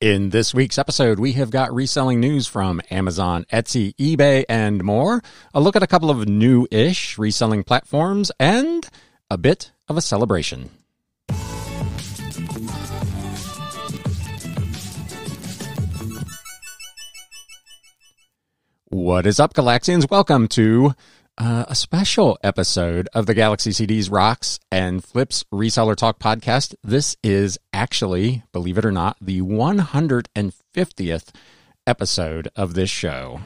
In this week's episode, we have got reselling news from Amazon, Etsy, eBay, and more. A look at a couple of new ish reselling platforms and a bit of a celebration. What is up, Galaxians? Welcome to uh, a special episode of the Galaxy CDs Rocks and Flips Reseller Talk podcast. This is actually, believe it or not, the 150th episode of this show.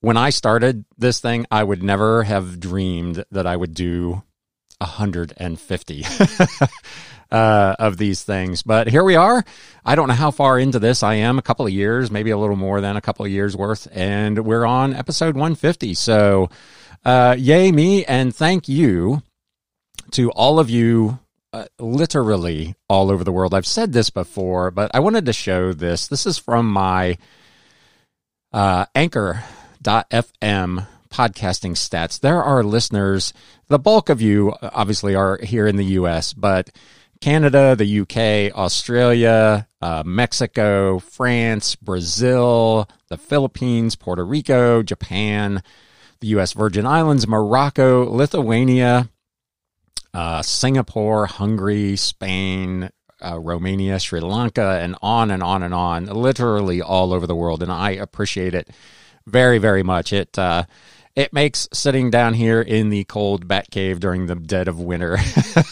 When I started this thing, I would never have dreamed that I would do 150. uh, of these things. But here we are. I don't know how far into this I am, a couple of years, maybe a little more than a couple of years worth. And we're on episode 150. So, uh, yay me. And thank you to all of you uh, literally all over the world. I've said this before, but I wanted to show this. This is from my uh, anchor.fm podcasting stats. There are listeners, the bulk of you obviously are here in the US, but Canada, the UK, Australia, uh, Mexico, France, Brazil, the Philippines, Puerto Rico, Japan, the U.S. Virgin Islands, Morocco, Lithuania, uh, Singapore, Hungary, Spain, uh, Romania, Sri Lanka, and on and on and on, literally all over the world. And I appreciate it very, very much. It, uh, it makes sitting down here in the cold bat cave during the dead of winter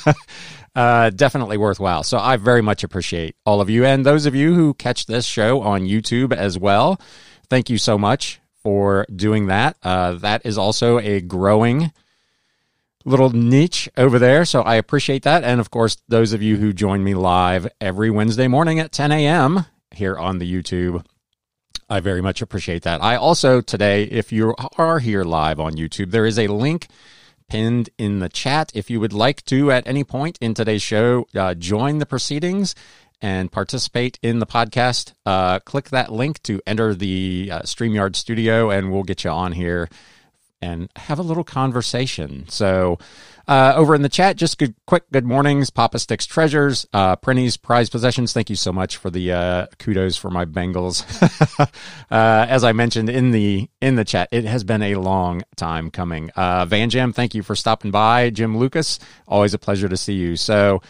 uh, definitely worthwhile. So I very much appreciate all of you and those of you who catch this show on YouTube as well. Thank you so much for doing that. Uh, that is also a growing little niche over there. So I appreciate that. And of course, those of you who join me live every Wednesday morning at 10 a.m. here on the YouTube. I very much appreciate that. I also today, if you are here live on YouTube, there is a link pinned in the chat. If you would like to, at any point in today's show, uh, join the proceedings and participate in the podcast, uh, click that link to enter the uh, StreamYard studio, and we'll get you on here and have a little conversation. So, uh, over in the chat, just good, quick good mornings, Papa Sticks Treasures, uh, Prinny's Prize Possessions. Thank you so much for the uh, kudos for my Bengals. uh, as I mentioned in the in the chat, it has been a long time coming. Uh, Van Jam, thank you for stopping by. Jim Lucas, always a pleasure to see you. So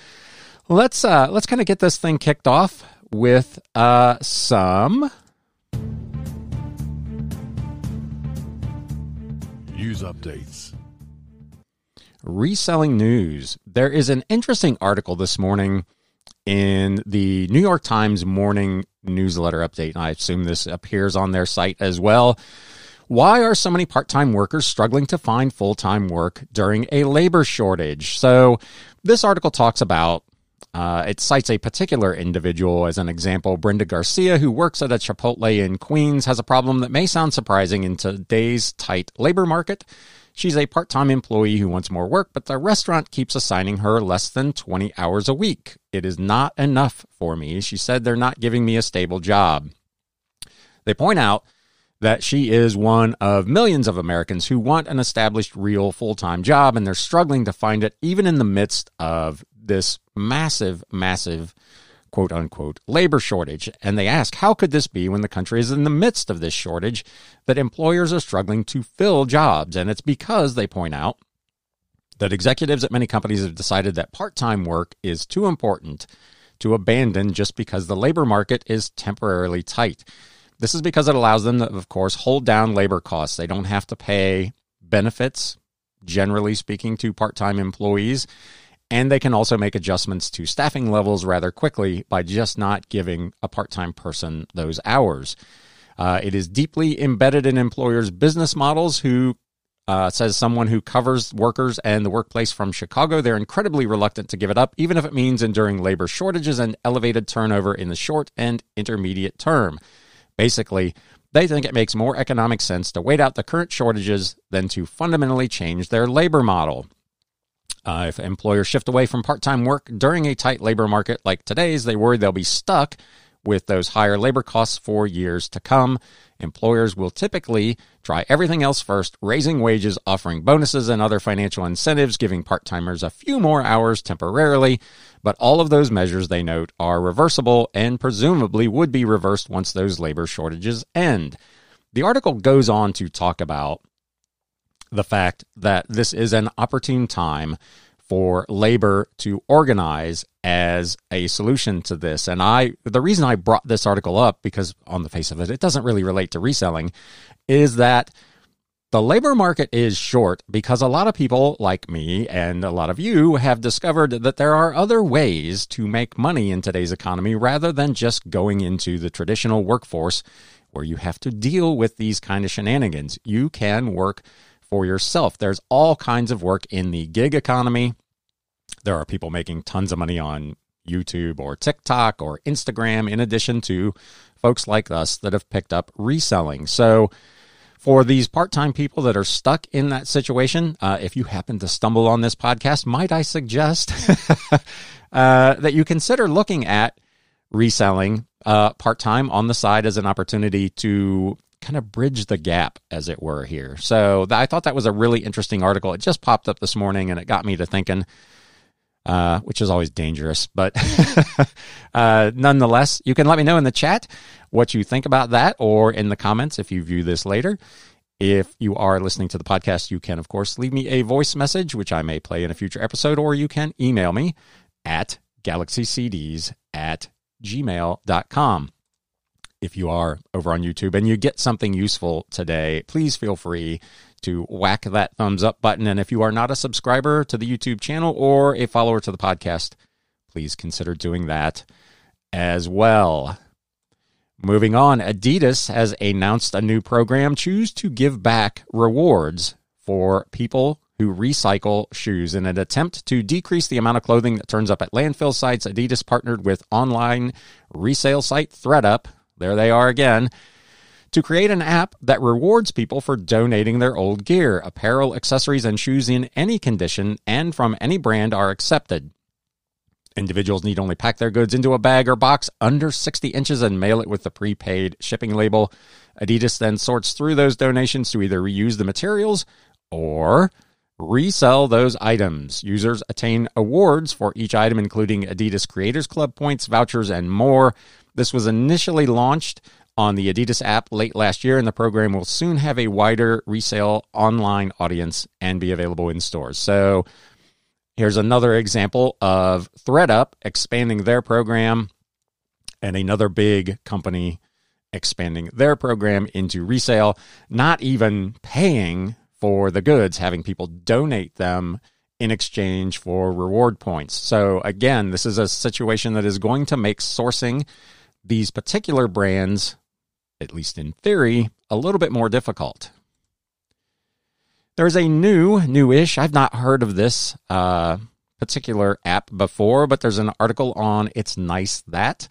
let's uh, let's kind of get this thing kicked off with uh, some. News updates reselling news. There is an interesting article this morning in the New York Times morning newsletter update. And I assume this appears on their site as well. Why are so many part time workers struggling to find full time work during a labor shortage? So, this article talks about uh, it cites a particular individual as an example. Brenda Garcia, who works at a Chipotle in Queens, has a problem that may sound surprising in today's tight labor market. She's a part time employee who wants more work, but the restaurant keeps assigning her less than 20 hours a week. It is not enough for me. She said they're not giving me a stable job. They point out that she is one of millions of Americans who want an established, real full time job, and they're struggling to find it even in the midst of this massive, massive quote unquote labor shortage. And they ask, how could this be when the country is in the midst of this shortage that employers are struggling to fill jobs? And it's because they point out that executives at many companies have decided that part time work is too important to abandon just because the labor market is temporarily tight. This is because it allows them to, of course, hold down labor costs. They don't have to pay benefits, generally speaking, to part time employees. And they can also make adjustments to staffing levels rather quickly by just not giving a part time person those hours. Uh, it is deeply embedded in employers' business models who uh, says someone who covers workers and the workplace from Chicago. They're incredibly reluctant to give it up, even if it means enduring labor shortages and elevated turnover in the short and intermediate term. Basically, they think it makes more economic sense to wait out the current shortages than to fundamentally change their labor model. Uh, if employers shift away from part time work during a tight labor market like today's, they worry they'll be stuck with those higher labor costs for years to come. Employers will typically try everything else first, raising wages, offering bonuses and other financial incentives, giving part timers a few more hours temporarily. But all of those measures, they note, are reversible and presumably would be reversed once those labor shortages end. The article goes on to talk about the fact that this is an opportune time for labor to organize as a solution to this. And I, the reason I brought this article up, because on the face of it, it doesn't really relate to reselling, is that the labor market is short because a lot of people like me and a lot of you have discovered that there are other ways to make money in today's economy rather than just going into the traditional workforce where you have to deal with these kind of shenanigans. You can work for yourself. There's all kinds of work in the gig economy. There are people making tons of money on YouTube or TikTok or Instagram, in addition to folks like us that have picked up reselling. So, for these part time people that are stuck in that situation, uh, if you happen to stumble on this podcast, might I suggest uh, that you consider looking at reselling uh, part time on the side as an opportunity to kind of bridge the gap, as it were, here. So I thought that was a really interesting article. It just popped up this morning and it got me to thinking. Uh, which is always dangerous. But uh, nonetheless, you can let me know in the chat what you think about that or in the comments if you view this later. If you are listening to the podcast, you can, of course, leave me a voice message, which I may play in a future episode, or you can email me at galaxycds at gmail.com if you are over on YouTube and you get something useful today, please feel free to whack that thumbs up button. And if you are not a subscriber to the YouTube channel or a follower to the podcast, please consider doing that as well. Moving on, Adidas has announced a new program Choose to Give Back Rewards for people who recycle shoes. In an attempt to decrease the amount of clothing that turns up at landfill sites, Adidas partnered with online resale site ThredUp there they are again, to create an app that rewards people for donating their old gear. Apparel, accessories, and shoes in any condition and from any brand are accepted. Individuals need only pack their goods into a bag or box under 60 inches and mail it with the prepaid shipping label. Adidas then sorts through those donations to either reuse the materials or resell those items. Users attain awards for each item, including Adidas Creators Club points, vouchers, and more. This was initially launched on the Adidas app late last year, and the program will soon have a wider resale online audience and be available in stores. So here's another example of ThredUp expanding their program and another big company expanding their program into resale, not even paying for the goods, having people donate them in exchange for reward points. So again, this is a situation that is going to make sourcing these particular brands, at least in theory, a little bit more difficult. There's a new, newish, I've not heard of this uh, particular app before, but there's an article on It's Nice That.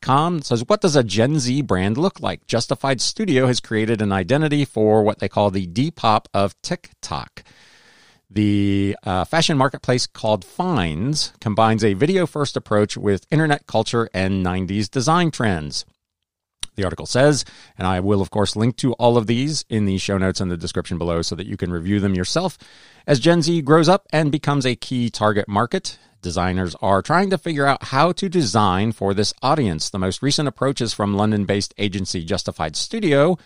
Com says, What does a Gen Z brand look like? Justified Studio has created an identity for what they call the Depop of TikTok. The uh, fashion marketplace called Finds combines a video first approach with internet culture and 90s design trends. The article says, and I will, of course, link to all of these in the show notes and the description below so that you can review them yourself. As Gen Z grows up and becomes a key target market, designers are trying to figure out how to design for this audience. The most recent approach is from London based agency Justified Studio,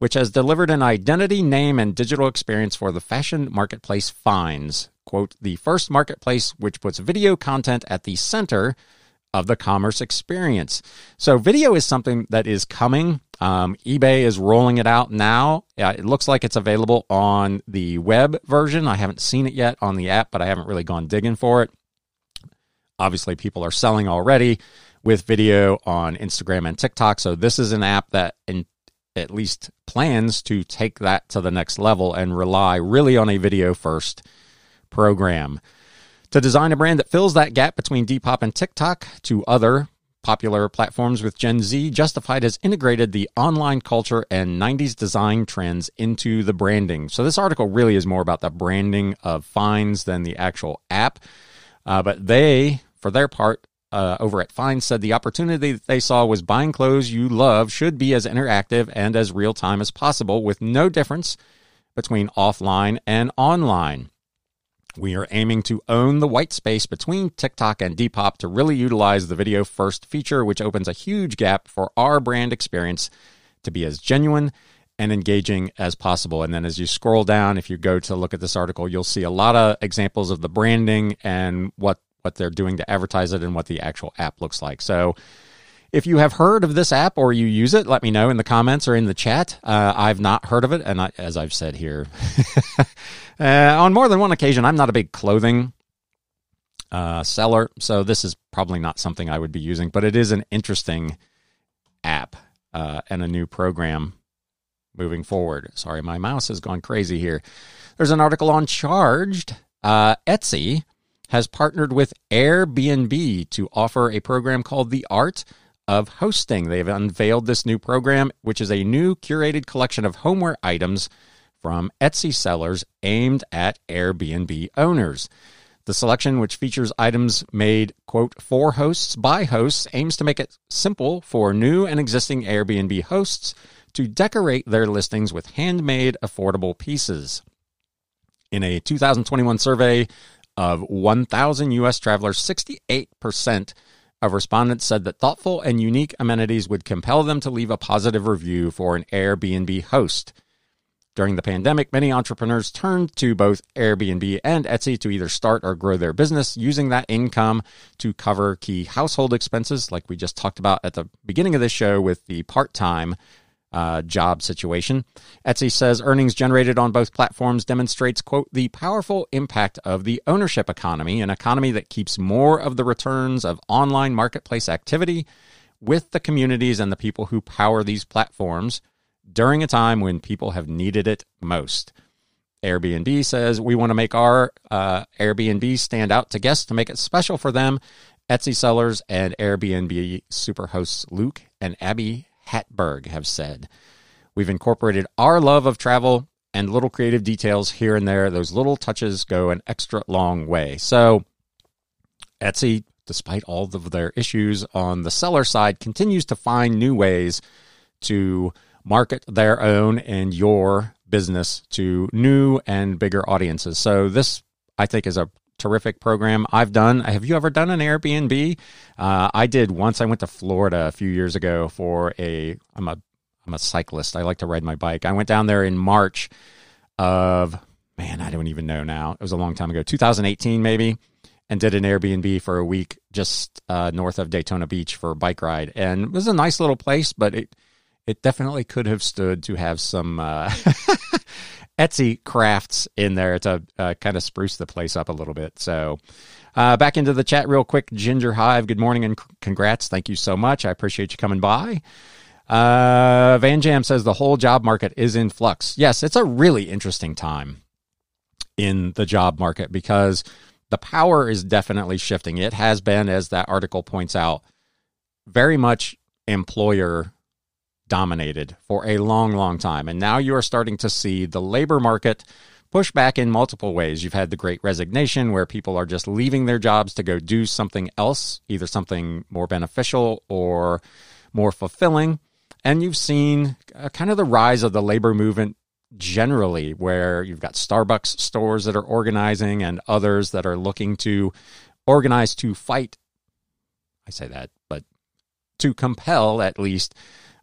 which has delivered an identity, name, and digital experience for the fashion marketplace Finds. Quote, the first marketplace which puts video content at the center of the commerce experience. So, video is something that is coming. Um, eBay is rolling it out now. Uh, it looks like it's available on the web version. I haven't seen it yet on the app, but I haven't really gone digging for it. Obviously, people are selling already with video on Instagram and TikTok. So, this is an app that in, at least plans to take that to the next level and rely really on a video first program. To design a brand that fills that gap between Depop and TikTok to other popular platforms with Gen Z, Justified has integrated the online culture and 90s design trends into the branding. So, this article really is more about the branding of Finds than the actual app. Uh, but they, for their part, uh, over at Fine said the opportunity that they saw was buying clothes you love should be as interactive and as real time as possible, with no difference between offline and online. We are aiming to own the white space between TikTok and Depop to really utilize the video first feature, which opens a huge gap for our brand experience to be as genuine and engaging as possible. And then as you scroll down, if you go to look at this article, you'll see a lot of examples of the branding and what what they're doing to advertise it and what the actual app looks like. So if you have heard of this app or you use it, let me know in the comments or in the chat. Uh, I've not heard of it, and I, as I've said here, uh, on more than one occasion, I'm not a big clothing uh, seller, so this is probably not something I would be using. But it is an interesting app uh, and a new program moving forward. Sorry, my mouse has gone crazy here. There's an article on Charged. Uh, Etsy has partnered with Airbnb to offer a program called The Art of hosting. They've unveiled this new program, which is a new curated collection of homeware items from Etsy sellers aimed at Airbnb owners. The selection, which features items made, quote, for hosts by hosts, aims to make it simple for new and existing Airbnb hosts to decorate their listings with handmade, affordable pieces. In a 2021 survey of 1,000 U.S. travelers, 68% of respondents said that thoughtful and unique amenities would compel them to leave a positive review for an Airbnb host. During the pandemic, many entrepreneurs turned to both Airbnb and Etsy to either start or grow their business, using that income to cover key household expenses, like we just talked about at the beginning of this show with the part time uh, job situation. Etsy says earnings generated on both platforms demonstrates, quote, the powerful impact of the ownership economy, an economy that keeps more of the returns of online marketplace activity with the communities and the people who power these platforms during a time when people have needed it most. Airbnb says we want to make our uh, Airbnb stand out to guests to make it special for them. Etsy sellers and Airbnb superhosts Luke and Abby Hatberg have said. We've incorporated our love of travel and little creative details here and there. Those little touches go an extra long way. So, Etsy, despite all of their issues on the seller side, continues to find new ways to market their own and your business to new and bigger audiences. So, this I think is a terrific program I've done. Have you ever done an Airbnb? Uh, I did once. I went to Florida a few years ago for a. I'm a I'm a cyclist. I like to ride my bike. I went down there in March of man, I don't even know now. It was a long time ago, 2018 maybe, and did an Airbnb for a week just uh, north of Daytona Beach for a bike ride, and it was a nice little place, but it it definitely could have stood to have some uh, Etsy crafts in there to uh, kind of spruce the place up a little bit. So, uh, back into the chat real quick. Ginger Hive, good morning and congrats. Thank you so much. I appreciate you coming by. Uh, Van Jam says the whole job market is in flux. Yes, it's a really interesting time in the job market because the power is definitely shifting. It has been, as that article points out, very much employer dominated for a long, long time. And now you are starting to see the labor market push back in multiple ways. You've had the great resignation where people are just leaving their jobs to go do something else, either something more beneficial or more fulfilling. And you've seen uh, kind of the rise of the labor movement generally, where you've got Starbucks stores that are organizing and others that are looking to organize to fight. I say that, but to compel at least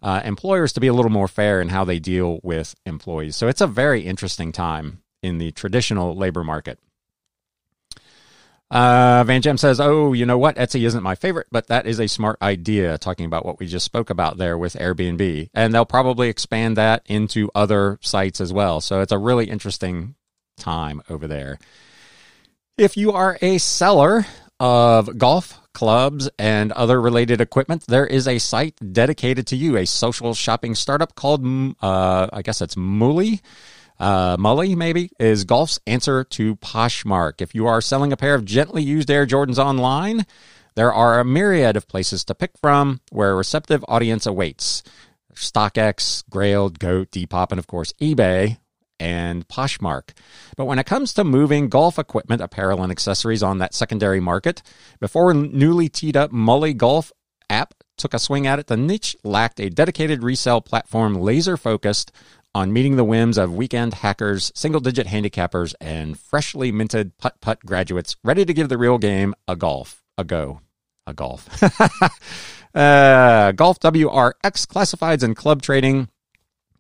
uh, employers to be a little more fair in how they deal with employees. So it's a very interesting time in the traditional labor market. Uh, Van Jam says, Oh, you know what? Etsy isn't my favorite, but that is a smart idea, talking about what we just spoke about there with Airbnb. And they'll probably expand that into other sites as well. So it's a really interesting time over there. If you are a seller of golf clubs, and other related equipment, there is a site dedicated to you, a social shopping startup called, uh, I guess it's Mullie. Uh, Mullie, maybe, is golf's answer to Poshmark. If you are selling a pair of gently used Air Jordans online, there are a myriad of places to pick from where a receptive audience awaits. StockX, Grailed, Goat, Depop, and of course eBay and Poshmark. But when it comes to moving golf equipment, apparel, and accessories on that secondary market, before newly teed up Mullie Golf app took a swing at it, the niche lacked a dedicated resale platform laser focused on meeting the whims of weekend hackers, single digit handicappers, and freshly minted putt putt graduates ready to give the real game a golf, a go, a golf. uh, golf WRX classifieds and club trading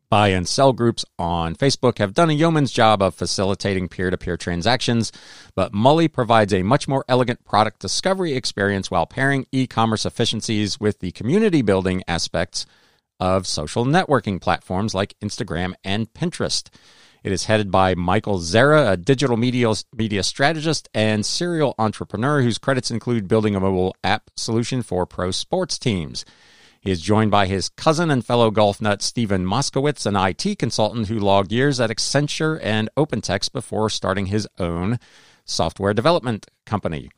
buy and sell groups on Facebook have done a yeoman's job of facilitating peer to peer transactions, but Mullie provides a much more elegant product discovery experience while pairing e commerce efficiencies with the community building aspects of social networking platforms like Instagram and Pinterest. It is headed by Michael Zara, a digital media, media strategist and serial entrepreneur whose credits include building a mobile app solution for pro sports teams. He is joined by his cousin and fellow golf nut Stephen Moskowitz, an IT consultant who logged years at Accenture and OpenText before starting his own software development company.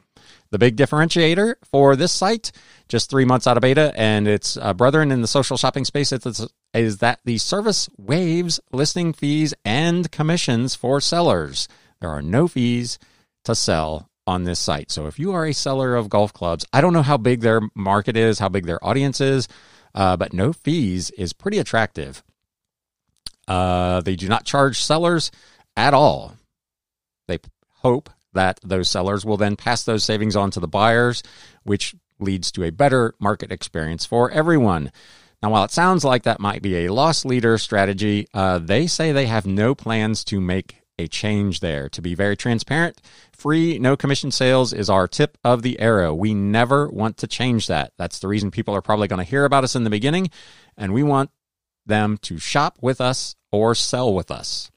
The big differentiator for this site, just three months out of beta, and its uh, brethren in the social shopping space, is that the service waives listing fees and commissions for sellers. There are no fees to sell on this site. So if you are a seller of golf clubs, I don't know how big their market is, how big their audience is, uh, but no fees is pretty attractive. Uh, they do not charge sellers at all. They hope that those sellers will then pass those savings on to the buyers, which leads to a better market experience for everyone. Now, while it sounds like that might be a loss leader strategy, uh, they say they have no plans to make a change there. To be very transparent, free, no commission sales is our tip of the arrow. We never want to change that. That's the reason people are probably going to hear about us in the beginning, and we want them to shop with us or sell with us.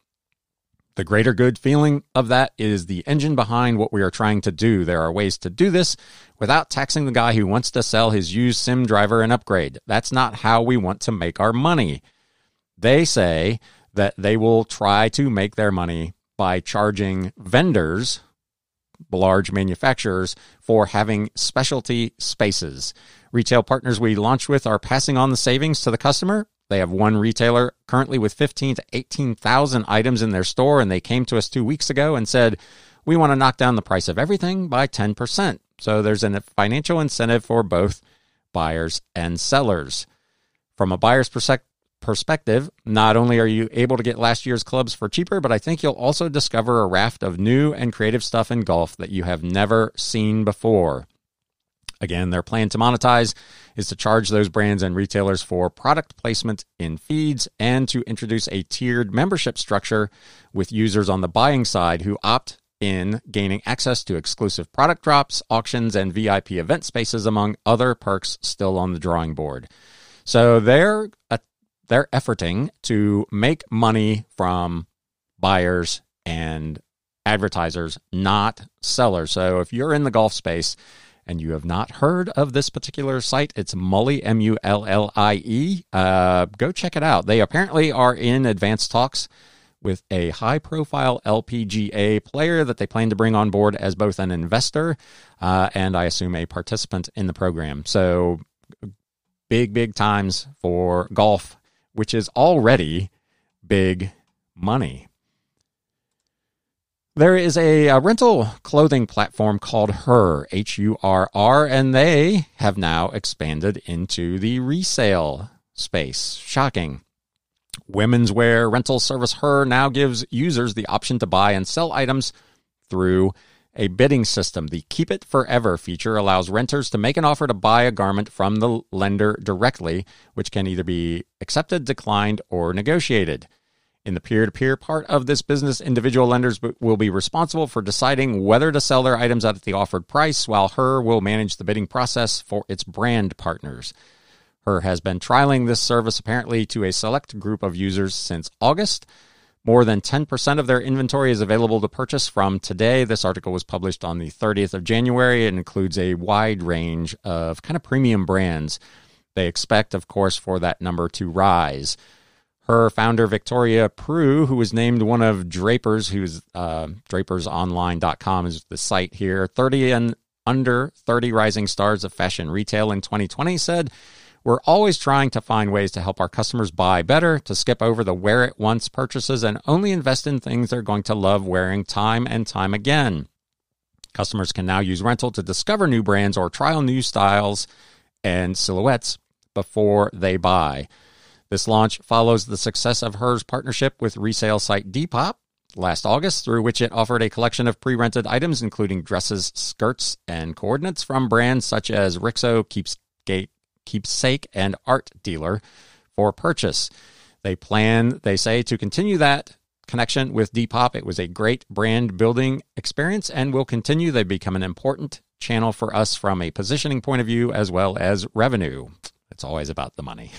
The greater good feeling of that is the engine behind what we are trying to do. There are ways to do this without taxing the guy who wants to sell his used sim driver and upgrade. That's not how we want to make our money. They say that they will try to make their money by charging vendors, large manufacturers, for having specialty spaces. Retail partners we launch with are passing on the savings to the customer. They have one retailer currently with 15 to 18,000 items in their store, and they came to us two weeks ago and said, We want to knock down the price of everything by 10%. So there's a financial incentive for both buyers and sellers. From a buyer's perspective, perspective, not only are you able to get last year's clubs for cheaper, but I think you'll also discover a raft of new and creative stuff in golf that you have never seen before. Again, their plan to monetize is to charge those brands and retailers for product placement in feeds and to introduce a tiered membership structure with users on the buying side who opt in, gaining access to exclusive product drops, auctions, and VIP event spaces, among other perks still on the drawing board. So they're a they're efforting to make money from buyers and advertisers, not sellers. So if you're in the golf space and you have not heard of this particular site, it's Mullie, M U L L I E. Uh, go check it out. They apparently are in advanced talks with a high profile LPGA player that they plan to bring on board as both an investor uh, and I assume a participant in the program. So big, big times for golf which is already big money. There is a, a, rental clothing platform called Hurr, H U R R, and they have now expanded into the resale space. Shocking. Women's wear rental service Hurr now gives users the option to buy and sell items through a bidding system. The Keep It Forever feature allows renters to make an offer to buy a garment from the lender directly, which can either be accepted, declined, or negotiated. In the peer to peer part of this business, individual lenders will be responsible for deciding whether to sell their items at the offered price, while Hurr will manage the bidding process for its brand partners. Hurr has been trialing this service apparently to a select group of users since August. More than 10% of their inventory is available to purchase from today. This article was published on the 30th of January. It includes a wide range of kind of premium brands. They expect, of course, for that number to rise. Hurr founder, Victoria Prew, who was named one of Drapers, who's uh, drapersonline.com is the site here, 30 and under 30 rising stars of fashion retail in 2020, said, We're always trying to find ways to help our customers buy better, to skip over the wear it once purchases, and only invest in things they're going to love wearing time and time again. Customers can now use rental to discover new brands or trial new styles and silhouettes before they buy. This launch follows the success of Hurr's partnership with resale site Depop last August, through which it offered a collection of pre rented items, including dresses, skirts, and coordinates from brands such as Rixo, Keepsake, Keepsake and Art Dealer for purchase. They plan, they say, to continue that connection with Depop. It was a great brand building experience and will continue. They've become an important channel for us from a positioning point of view as well as revenue. It's always about the money.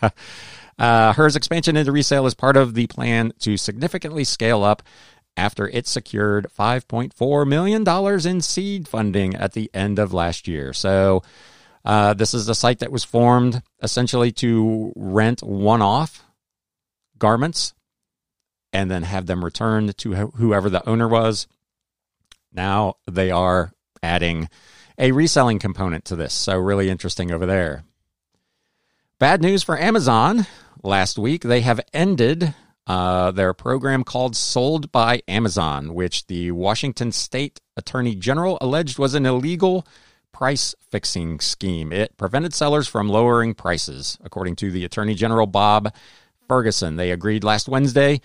uh, Hurr's expansion into resale is part of the plan to significantly scale up after it secured $5.4 million in seed funding at the end of last year. So, uh, this is a site that was formed essentially to rent one off garments and then have them returned to whoever the owner was. Now they are adding a reselling component to this. So, really interesting over there. Bad news for Amazon. Last week, they have ended uh, their program called Sold by Amazon, which the Washington State Attorney General alleged was an illegal price fixing scheme. It prevented sellers from lowering prices, according to the Attorney General Bob Ferguson. They agreed last Wednesday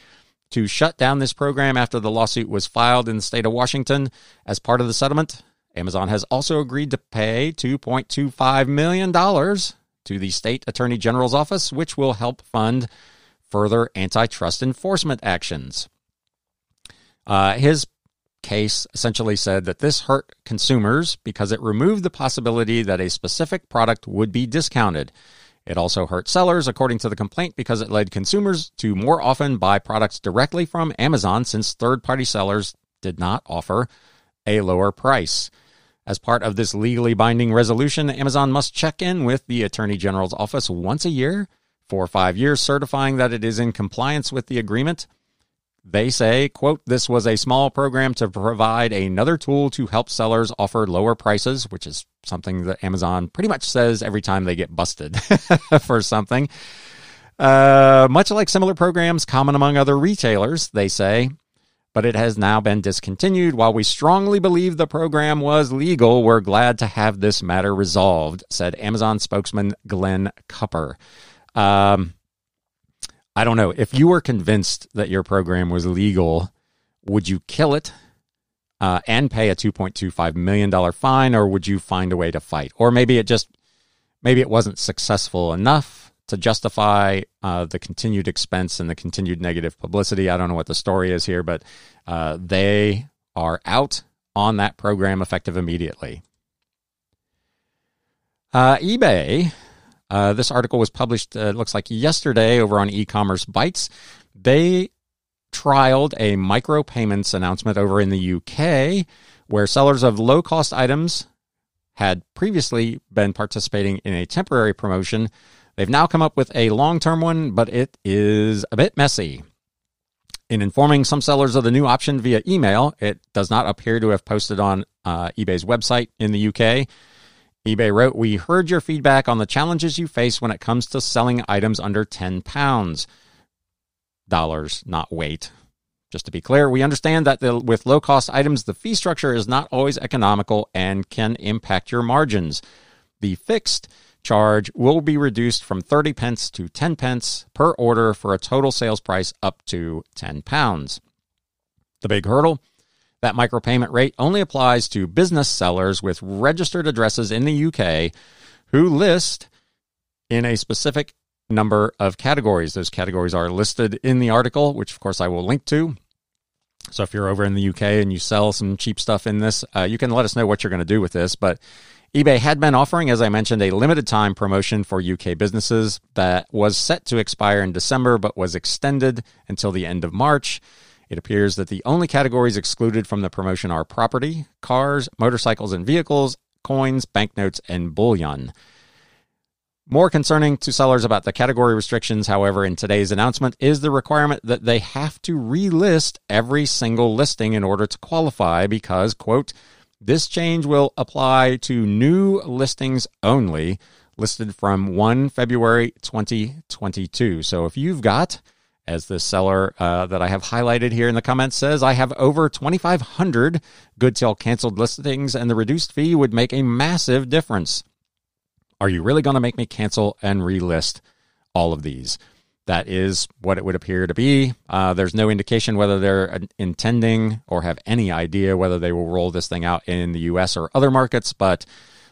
to shut down this program after the lawsuit was filed in the state of Washington. As part of the settlement, Amazon has also agreed to pay $2.25 million to the state attorney general's office, which will help fund further antitrust enforcement actions. Uh, his case essentially said that this hurt consumers because it removed the possibility that a specific product would be discounted. It also hurt sellers, according to the complaint, because it led consumers to more often buy products directly from Amazon since third party sellers did not offer a lower price. As part of this legally binding resolution, Amazon must check in with the Attorney General's office once a year for five years, certifying that it is in compliance with the agreement. They say, quote, this was a small program to provide another tool to help sellers offer lower prices, which is something that Amazon pretty much says every time they get busted for something. Uh, much like similar programs common among other retailers, they say, but it has now been discontinued. While we strongly believe the program was legal, we're glad to have this matter resolved, said Amazon spokesman Glenn Cupper. Um, I don't know. If you were convinced that your program was legal, would you kill it uh, and pay a $2.25 million fine, or would you find a way to fight? Or maybe it just, maybe it wasn't successful enough to justify uh, the continued expense and the continued negative publicity. I don't know what the story is here, but uh, they are out on that program effective immediately. Uh, eBay. Uh, this article was published, uh, looks like yesterday, over on e-commerce Bytes. They trialed a micropayments announcement over in the UK, where sellers of low-cost items had previously been participating in a temporary promotion They've now come up with a long term one, but it is a bit messy. In informing some sellers of the new option via email, it does not appear to have posted on uh, eBay's website in the UK. eBay wrote, We heard your feedback on the challenges you face when it comes to selling items under 10 pounds. Dollars, not weight. Just to be clear, we understand that the, with low cost items, the fee structure is not always economical and can impact your margins. The fixed charge will be reduced from 30 pence to 10 pence per order for a total sales price up to 10 pounds. The big hurdle that micropayment rate only applies to business sellers with registered addresses in the UK who list in a specific number of categories. Those categories are listed in the article, which of course I will link to. So if you're over in the UK and you sell some cheap stuff in this, uh, you can let us know what you're going to do with this. But eBay had been offering, as I mentioned, a limited time promotion for UK businesses that was set to expire in December but was extended until the end of March. It appears that the only categories excluded from the promotion are property, cars, motorcycles and vehicles, coins, banknotes, and bullion. More concerning to sellers about the category restrictions, however, in today's announcement is the requirement that they have to relist every single listing in order to qualify because, quote, this change will apply to new listings only. listed from 1 February 2022. So if you've got, as this seller uh, that I have highlighted here in the comments says, I have over 2,500 good till canceled listings, and the reduced fee would make a massive difference. Are you really going to make me cancel and relist all of these? That is what it would appear to be. Uh, there's no indication whether they're intending or have any idea whether they will roll this thing out in the US or other markets, but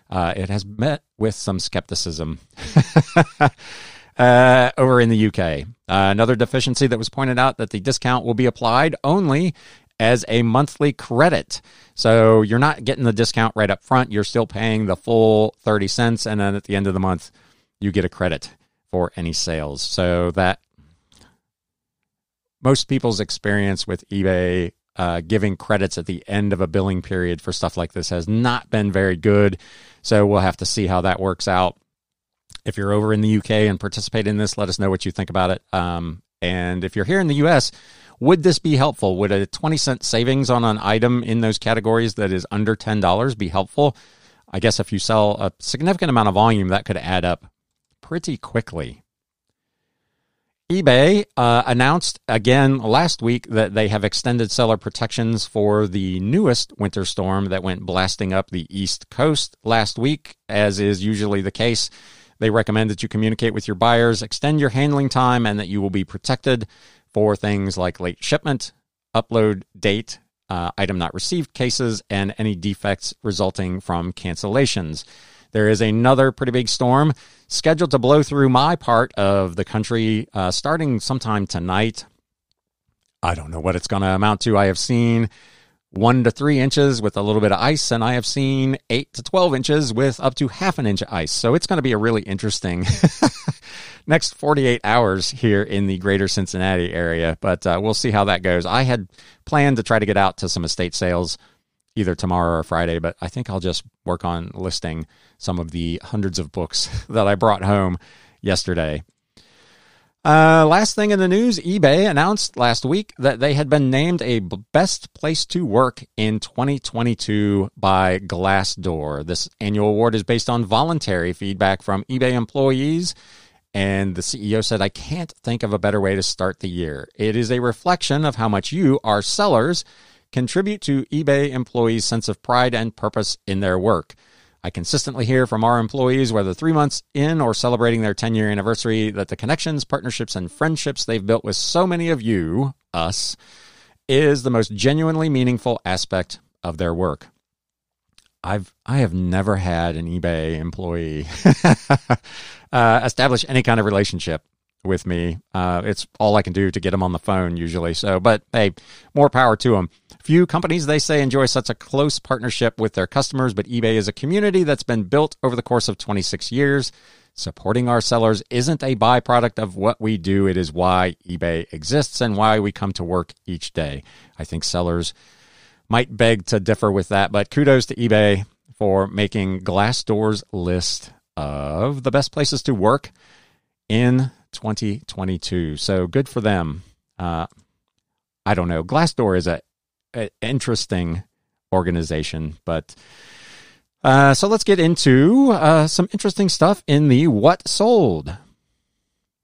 uh, it has met with some skepticism uh, over in the UK. Uh, another deficiency that was pointed out that the discount will be applied only as a monthly credit. So you're not getting the discount right up front. You're still paying the full 30 cents. And then at the end of the month, you get a credit for any sales. So that most people's experience with eBay uh, giving credits at the end of a billing period for stuff like this has not been very good. So we'll have to see how that works out. If you're over in the UK and participate in this, let us know what you think about it. Um, and if you're here in the US, would this be helpful? Would a 20 cent savings on an item in those categories that is under $10 be helpful? I guess if you sell a significant amount of volume, that could add up pretty quickly. eBay uh, announced again last week that they have extended seller protections for the newest winter storm that went blasting up the East Coast last week, as is usually the case. They recommend that you communicate with your buyers, extend your handling time, and that you will be protected for things like late shipment, upload date, uh, item not received cases, and any defects resulting from cancellations. There is another pretty big storm scheduled to blow through my part of the country uh, starting sometime tonight. I don't know what it's going to amount to. I have seen one to three inches with a little bit of ice, and I have seen eight to 12 inches with up to half an inch of ice. So it's going to be a really interesting next 48 hours here in the greater Cincinnati area, but uh, we'll see how that goes. I had planned to try to get out to some estate sales either tomorrow or Friday, but I think I'll just work on listing some of the hundreds of books that I brought home yesterday. Uh, last thing in the news eBay announced last week that they had been named a best place to work in 2022 by Glassdoor. This annual award is based on voluntary feedback from eBay employees. And the CEO said, I can't think of a better way to start the year. It is a reflection of how much you, our sellers, contribute to eBay employees' sense of pride and purpose in their work. I consistently hear from our employees, whether three months in or celebrating their 10 year anniversary, that the connections, partnerships, and friendships they've built with so many of you, us, is the most genuinely meaningful aspect of their work. I've I have never had an eBay employee uh, establish any kind of relationship with me. Uh, it's all I can do to get them on the phone usually. So, but hey, more power to them. Few companies, they say, enjoy such a close partnership with their customers, but eBay is a community that's been built over the course of 26 years. Supporting our sellers isn't a byproduct of what we do. It is why eBay exists and why we come to work each day. I think sellers might beg to differ with that, but kudos to eBay for making Glassdoor's list of the best places to work in 2022. So good for them. Uh, I don't know. Glassdoor is a interesting organization. But uh, so let's get into uh, some interesting stuff in the What Sold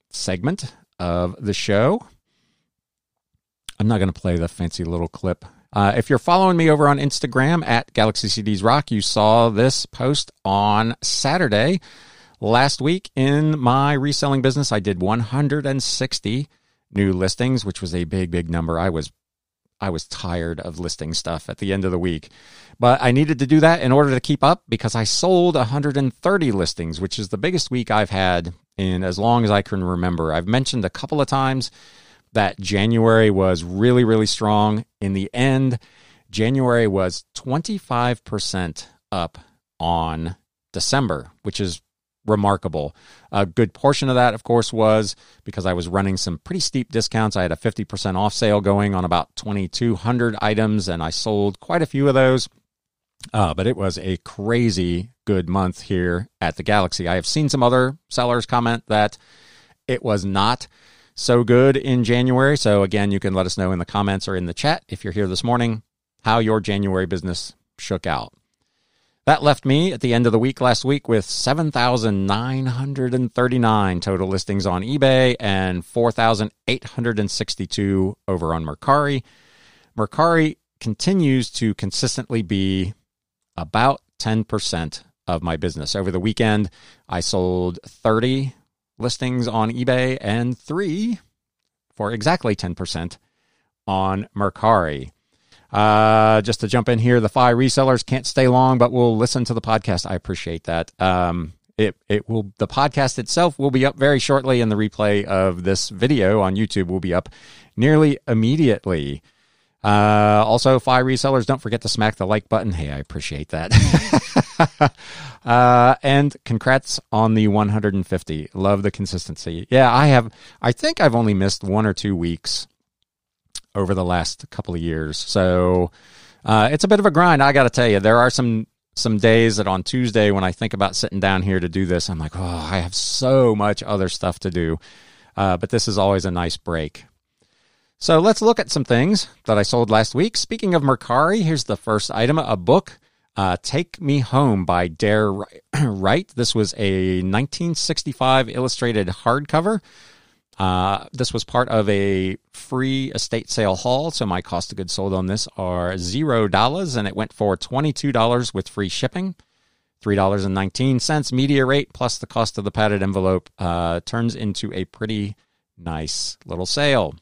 segment of the show. I'm not going to play the fancy little clip. Uh, if you're following me over on Instagram at Galaxy CDs Rock, you saw this post on Saturday last week in my reselling business. I did 160 new listings, which was a big, big number. I was I was tired of listing stuff at the end of the week. But I needed to do that in order to keep up because I sold 130 listings, which is the biggest week I've had in as long as I can remember. I've mentioned a couple of times that January was really, really strong. In the end, January was 25% up on December, which is remarkable. A good portion of that, of course, was because I was running some pretty steep discounts. I had a 50% off sale going on about 2,200 items, and I sold quite a few of those. Uh, but it was a crazy good month here at the Galaxy. I have seen some other sellers comment that it was not so good in January. So, again, you can let us know in the comments or in the chat if you're here this morning how your January business shook out. That left me at the end of the week last week with 7,939 total listings on eBay and 4,862 over on Mercari. Mercari continues to consistently be about 10% of my business. Over the weekend, I sold 30 listings on eBay and three for exactly 10% on Mercari. Uh, just to jump in here, the five resellers can't stay long, but we'll listen to the podcast. I appreciate that. Um, it it will the podcast itself will be up very shortly, and the replay of this video on YouTube will be up nearly immediately. Uh, also, five resellers, don't forget to smack the like button. Hey, I appreciate that. uh, and congrats on the 150. Love the consistency. Yeah, I have. I think I've only missed one or two weeks over the last couple of years. So uh, it's a bit of a grind. I got to tell you, there are some some days that on Tuesday when I think about sitting down here to do this, I'm like, oh, I have so much other stuff to do. Uh, but this is always a nice break. So let's look at some things that I sold last week. Speaking of Mercari, here's the first item a book, uh, Take Me Home by Dare Wright. This was a 1965 illustrated hardcover. Uh, this was part of a free estate sale haul, so my cost of goods sold on this are zero dollars, and it went for twenty-two dollars with free shipping. Three dollars and nineteen cents media rate plus the cost of the padded envelope uh, turns into a pretty nice little sale.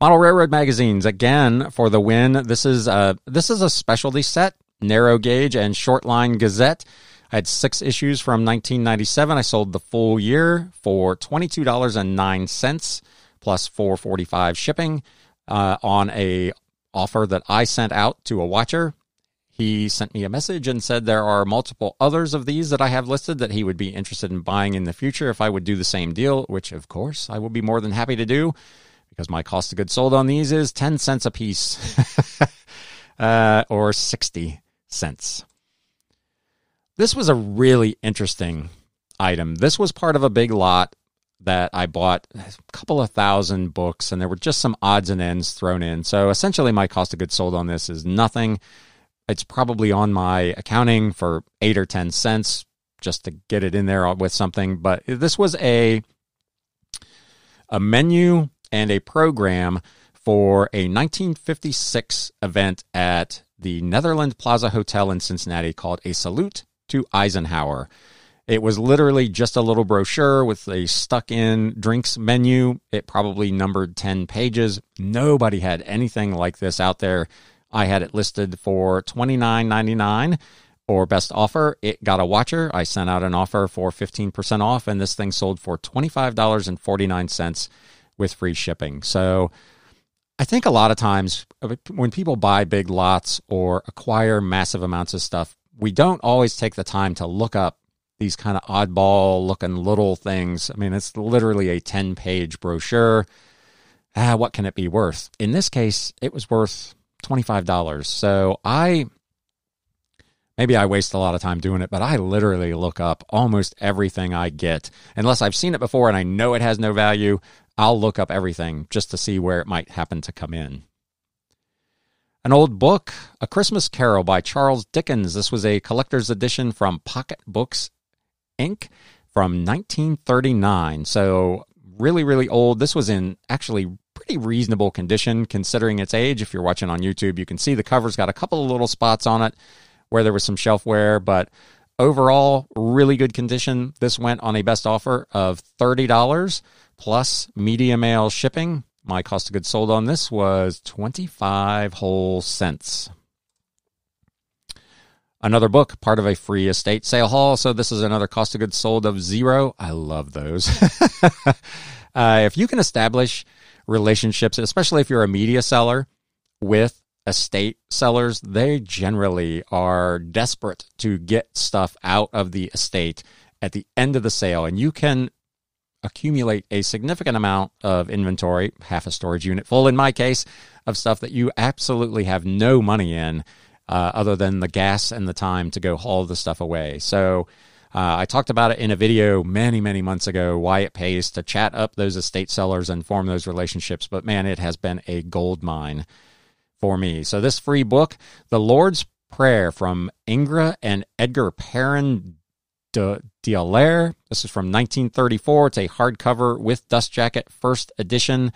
Model Railroad magazines again for the win. This is a this is a specialty set, narrow gauge and short line Gazette. I had six issues from 1997. I sold the full year for $22.09 plus 445 shipping uh, on a offer that I sent out to a watcher. He sent me a message and said there are multiple others of these that I have listed that he would be interested in buying in the future if I would do the same deal, which of course I will be more than happy to do because my cost of goods sold on these is 10 cents a piece uh, or 60 cents. This was a really interesting item. This was part of a big lot that I bought a couple of thousand books, and there were just some odds and ends thrown in. So essentially, my cost of goods sold on this is nothing. It's probably on my accounting for eight or 10 cents just to get it in there with something. But this was a, a menu and a program for a 1956 event at the Netherland Plaza Hotel in Cincinnati called A Salute to Eisenhower. It was literally just a little brochure with a stuck in drinks menu. It probably numbered 10 pages. Nobody had anything like this out there. I had it listed for $29.99 or best offer. It got a watcher. I sent out an offer for 15% off, and this thing sold for $25.49 with free shipping. So I think a lot of times uh, when people buy big lots or acquire massive amounts of stuff, we don't always take the time to look up these kind of oddball looking little things. I mean, it's literally a 10 page brochure. Ah, what can it be worth? In this case, it was worth $25. So I, maybe I waste a lot of time doing it, but I literally look up almost everything I get. Unless I've seen it before and I know it has no value, I'll look up everything just to see where it might happen to come in. An old book, A Christmas Carol by Charles Dickens. This was a collector's edition from Pocket Books Inc. from 1939. So, really, really old. This was in actually pretty reasonable condition considering its age. If you're watching on YouTube, you can see the cover's got a couple of little spots on it where there was some shelf wear, but overall, really good condition. This went on a best offer of $30 plus media mail shipping. My cost of goods sold on this was 25 whole cents. Another book, part of a free estate sale haul. So this is another cost of goods sold of zero. I love those. uh, if you can establish relationships, especially if you're a media seller with estate sellers, they generally are desperate to get stuff out of the estate at the end of the sale. And you can accumulate a significant amount of inventory, half a storage unit full in my case, of stuff that you absolutely have no money in uh, other than the gas and the time to go haul the stuff away. So uh, I talked about it in a video many, many months ago why it pays to chat up those estate sellers and form those relationships. But man, it has been a gold mine for me. So this free book, The Lord's Prayer from Ingri and Edgar Parin de D'Aulaire. This is from 1934. It's a hardcover with dust jacket, first edition.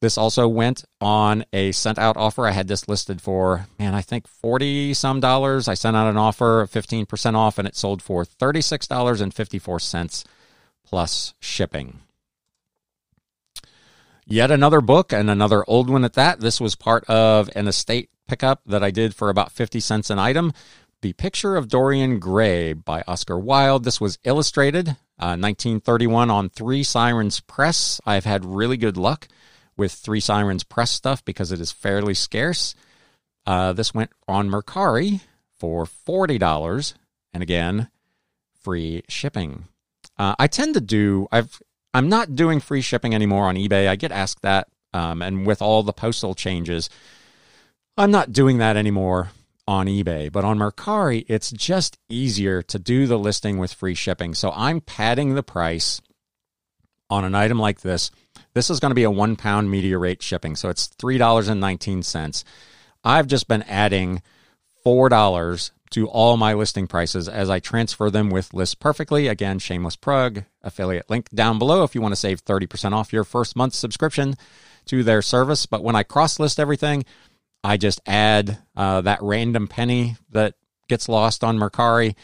This also went on a sent out offer. I had this listed for, man, I think 40 some dollars. I sent out an offer, 15% off, and it sold for $36.54 plus shipping. Yet another book and another old one at that. This was part of an estate pickup that I did for about 50 cents an item. The Picture of Dorian Gray by Oscar Wilde. This was illustrated uh, 1931 on Three Sirens Press. I've had really good luck with Three Sirens Press stuff because it is fairly scarce. Uh, this went on Mercari for $40 and again, free shipping. Uh, I tend to do, I've, I'm not doing free shipping anymore on eBay. I get asked that. Um, and with all the postal changes, I'm not doing that anymore on eBay, but on Mercari, it's just easier to do the listing with free shipping. So I'm padding the price on an item like this. This is going to be a one pound media rate shipping. So it's $3.19. I've just been adding $4 to all my listing prices as I transfer them with List Perfectly. Again, shameless plug, affiliate link down below if you want to save 30% off your first month subscription to their service. But when I cross list everything, I just add uh, that random penny that gets lost on Mercari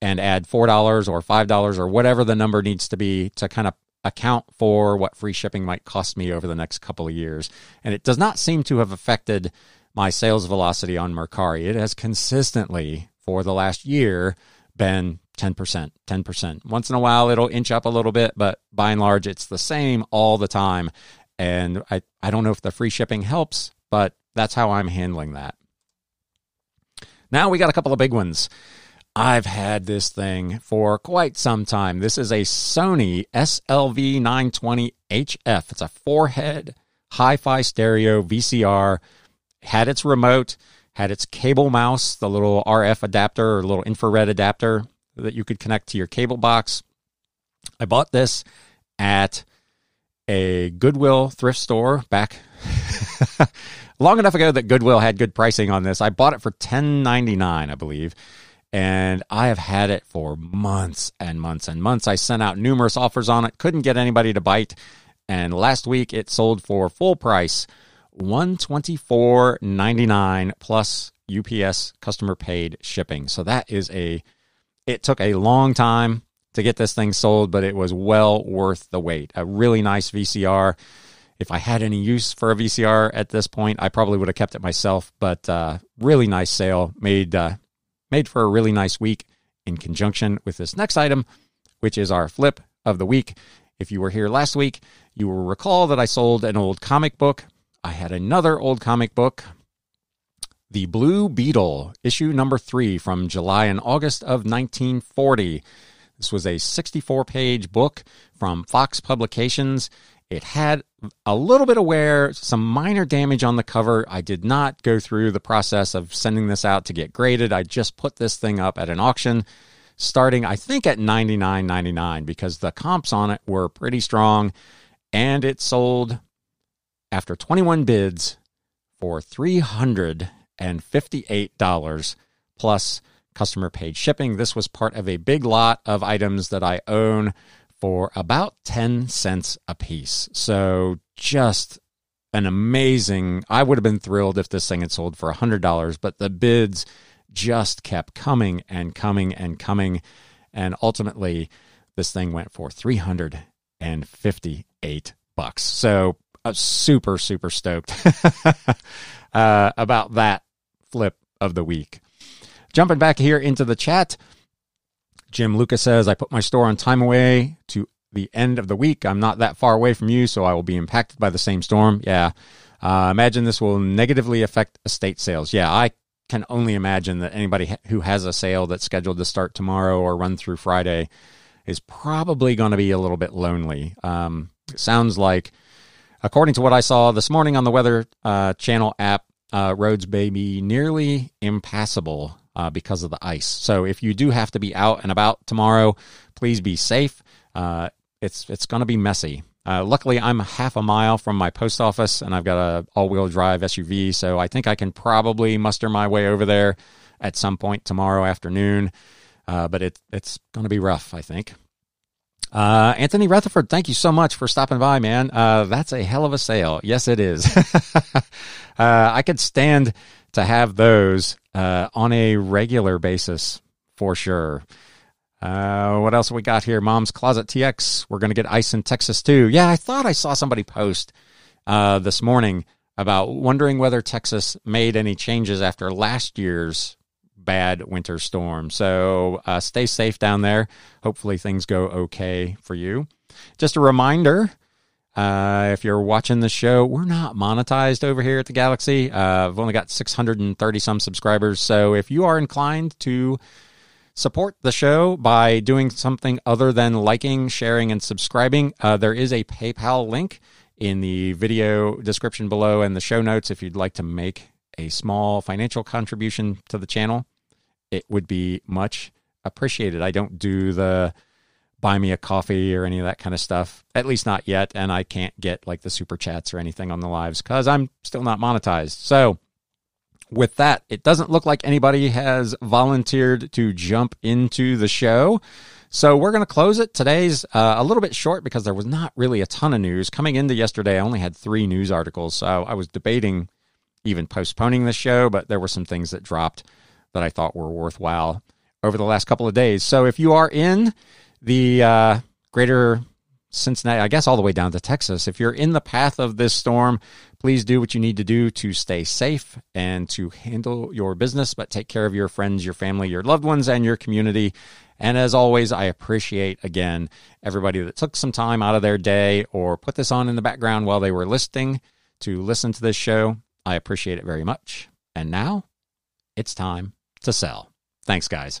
and add $4 or $5 or whatever the number needs to be to kind of account for what free shipping might cost me over the next couple of years. And it does not seem to have affected my sales velocity on Mercari. It has consistently, for the last year, been 10%, 10%. Once in a while, it'll inch up a little bit, but by and large, it's the same all the time. And I, I don't know if the free shipping helps, but that's how I'm handling that. Now we got a couple of big ones. I've had this thing for quite some time. This is a Sony SLV 920 HF. It's a four head hi fi stereo VCR. Had its remote, had its cable mouse, the little RF adapter or little infrared adapter that you could connect to your cable box. I bought this at a Goodwill thrift store back long enough ago that Goodwill had good pricing on this. I bought it for ten ninety nine, I believe, and I have had it for months and months and months. I sent out numerous offers on it, couldn't get anybody to bite, and last week it sold for full price, one twenty four ninety nine plus UPS customer paid shipping. So that is a. It took a long time to get this thing sold, but it was well worth the wait. A really nice VCR if I had any use for a VCR at this point, I probably would have kept it myself. But uh, really nice sale, made uh, made for a really nice week in conjunction with this next item, which is our flip of the week. If you were here last week, you will recall that I sold an old comic book. I had another old comic book, The Blue Beetle, issue number three from July and August of 1940. This was a 64 page book from Fox Publications. It had a little bit of wear, some minor damage on the cover. I did not go through the process of sending this out to get graded. I just put this thing up at an auction starting I think at 99.99 because the comps on it were pretty strong and it sold after 21 bids for $358 plus customer paid shipping. This was part of a big lot of items that I own for about 10 cents a piece. So just an amazing, I would have been thrilled if this thing had sold for $100, but the bids just kept coming and coming and coming. And ultimately, this thing went for 358 bucks. So I'm super, super stoked uh, about that flip of the week. Jumping back here into the chat, Jim Lucas says, I put my store on time away to the end of the week. I'm not that far away from you, so I will be impacted by the same storm. Yeah. Uh, imagine this will negatively affect estate sales. Yeah, I can only imagine that anybody who has a sale that's scheduled to start tomorrow or run through Friday is probably going to be a little bit lonely. Um, sounds like, according to what I saw this morning on the Weather uh, Channel app, uh, roads may be nearly impassable uh, because of the ice. So if you do have to be out and about tomorrow, please be safe. Uh, it's it's going to be messy. Uh, luckily, I'm half a mile from my post office, and I've got a all-wheel drive SUV, so I think I can probably muster my way over there at some point tomorrow afternoon. Uh, but it, it's going to be rough, I think. Uh, Anthony Rutherford, thank you so much for stopping by, man. Uh, that's a hell of a sale. Yes, it is. uh, I could stand to have those uh, on a regular basis for sure. Uh, what else we got here? Mom's Closet TX. We're going to get ice in Texas too. Yeah, I thought I saw somebody post uh, this morning about wondering whether Texas made any changes after last year's bad winter storm. So uh, stay safe down there. Hopefully things go okay for you. Just a reminder. Uh, if you're watching the show, we're not monetized over here at the Galaxy. Uh, I've only got 630 some subscribers. So if you are inclined to support the show by doing something other than liking, sharing, and subscribing, uh, there is a PayPal link in the video description below and the show notes if you'd like to make a small financial contribution to the channel it would be much appreciated. I don't do the buy me a coffee or any of that kind of stuff, at least not yet. And I can't get like the super chats or anything on the lives because I'm still not monetized. So, with that, it doesn't look like anybody has volunteered to jump into the show. So we're going to close it. Today's uh, a little bit short because there was not really a ton of news. Coming into yesterday, I only had three news articles. So I was debating even postponing the show, but there were some things that dropped that I thought were worthwhile over the last couple of days. So if you are in the uh, greater Cincinnati, I guess all the way down to Texas, if you're in the path of this storm, please do what you need to do to stay safe and to handle your business, but take care of your friends, your family, your loved ones, and your community. And as always, I appreciate again everybody that took some time out of their day or put this on in the background while they were listening to listen to this show. I appreciate it very much. And now it's time to sell. Thanks, guys.